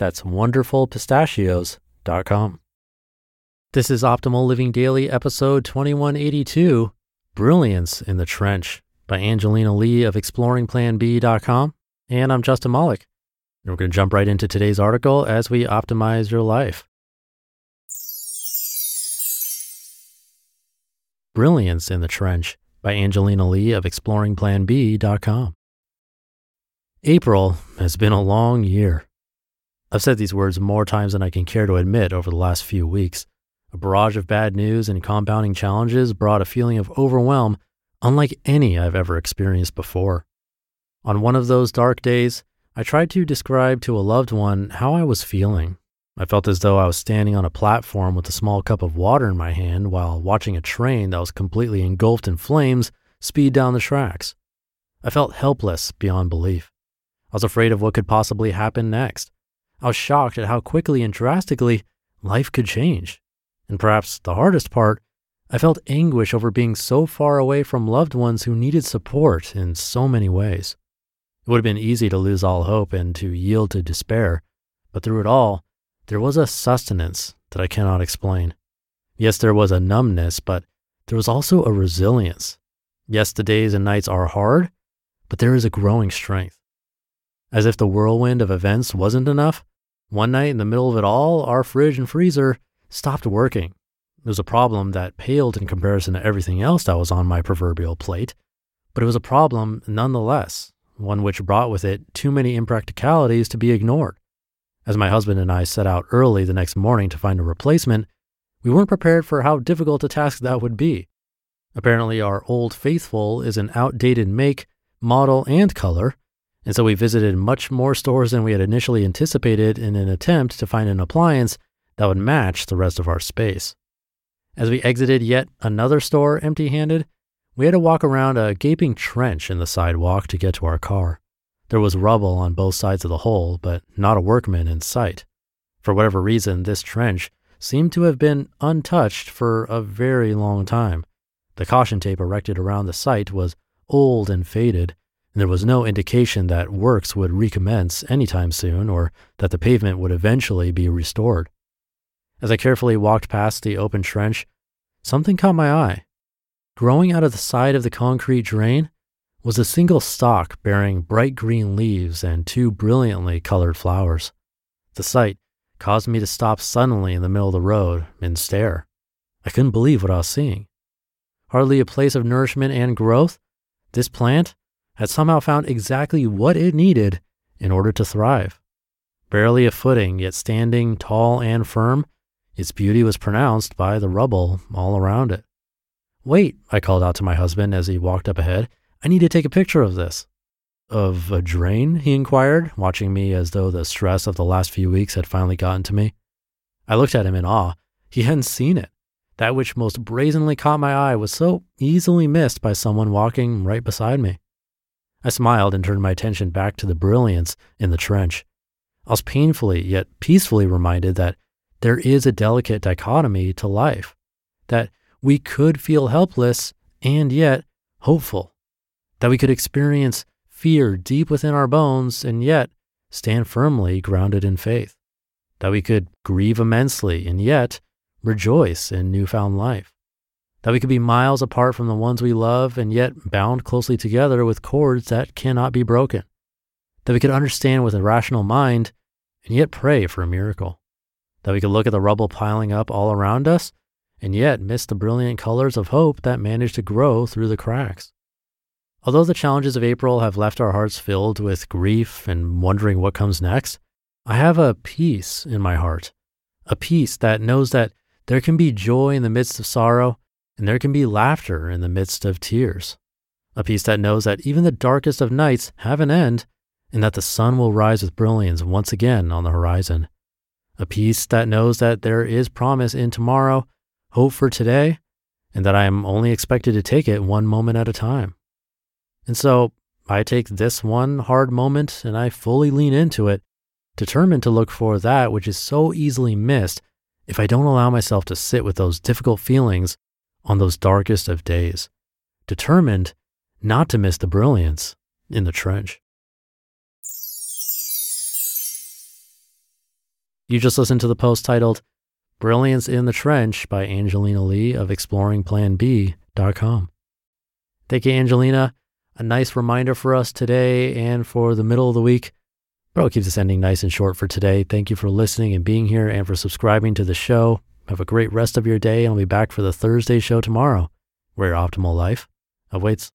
That's wonderfulpistachios.com. This is Optimal Living Daily, episode 2182 Brilliance in the Trench by Angelina Lee of exploringplanbe.com. And I'm Justin Malik. And we're going to jump right into today's article as we optimize your life. Brilliance in the Trench by Angelina Lee of exploringplanbe.com. April has been a long year. I've said these words more times than I can care to admit over the last few weeks. A barrage of bad news and compounding challenges brought a feeling of overwhelm unlike any I've ever experienced before. On one of those dark days, I tried to describe to a loved one how I was feeling. I felt as though I was standing on a platform with a small cup of water in my hand while watching a train that was completely engulfed in flames speed down the tracks. I felt helpless beyond belief. I was afraid of what could possibly happen next. I was shocked at how quickly and drastically life could change. And perhaps the hardest part, I felt anguish over being so far away from loved ones who needed support in so many ways. It would have been easy to lose all hope and to yield to despair, but through it all, there was a sustenance that I cannot explain. Yes, there was a numbness, but there was also a resilience. Yes, the days and nights are hard, but there is a growing strength. As if the whirlwind of events wasn't enough, one night in the middle of it all, our fridge and freezer stopped working. It was a problem that paled in comparison to everything else that was on my proverbial plate, but it was a problem nonetheless, one which brought with it too many impracticalities to be ignored. As my husband and I set out early the next morning to find a replacement, we weren't prepared for how difficult a task that would be. Apparently, our Old Faithful is an outdated make, model, and color, and so we visited much more stores than we had initially anticipated in an attempt to find an appliance that would match the rest of our space. As we exited yet another store empty handed, we had to walk around a gaping trench in the sidewalk to get to our car. There was rubble on both sides of the hole, but not a workman in sight. For whatever reason, this trench seemed to have been untouched for a very long time. The caution tape erected around the site was old and faded, and there was no indication that works would recommence anytime soon or that the pavement would eventually be restored. As I carefully walked past the open trench, something caught my eye. Growing out of the side of the concrete drain was a single stalk bearing bright green leaves and two brilliantly colored flowers. The sight caused me to stop suddenly in the middle of the road and stare. I couldn't believe what I was seeing. Hardly a place of nourishment and growth, this plant had somehow found exactly what it needed in order to thrive. Barely a footing, yet standing tall and firm, its beauty was pronounced by the rubble all around it. Wait, I called out to my husband as he walked up ahead. I need to take a picture of this. Of a drain? he inquired, watching me as though the stress of the last few weeks had finally gotten to me. I looked at him in awe. He hadn't seen it. That which most brazenly caught my eye was so easily missed by someone walking right beside me. I smiled and turned my attention back to the brilliance in the trench. I was painfully yet peacefully reminded that there is a delicate dichotomy to life, that we could feel helpless and yet hopeful, that we could experience fear deep within our bones and yet stand firmly grounded in faith, that we could grieve immensely and yet rejoice in newfound life, that we could be miles apart from the ones we love and yet bound closely together with cords that cannot be broken, that we could understand with a rational mind and yet pray for a miracle, that we could look at the rubble piling up all around us and yet miss the brilliant colors of hope that managed to grow through the cracks. Although the challenges of April have left our hearts filled with grief and wondering what comes next, I have a peace in my heart, a peace that knows that there can be joy in the midst of sorrow and there can be laughter in the midst of tears, a peace that knows that even the darkest of nights have an end and that the sun will rise with brilliance once again on the horizon, a peace that knows that there is promise in tomorrow, hope for today, and that I am only expected to take it one moment at a time. And so I take this one hard moment and I fully lean into it, determined to look for that which is so easily missed if I don't allow myself to sit with those difficult feelings on those darkest of days, determined not to miss the brilliance in the trench. You just listened to the post titled Brilliance in the Trench by Angelina Lee of exploringplanbe.com. Thank you, Angelina a nice reminder for us today and for the middle of the week. But I'll keep this ending nice and short for today. Thank you for listening and being here and for subscribing to the show. Have a great rest of your day. And I'll be back for the Thursday show tomorrow, where optimal life awaits.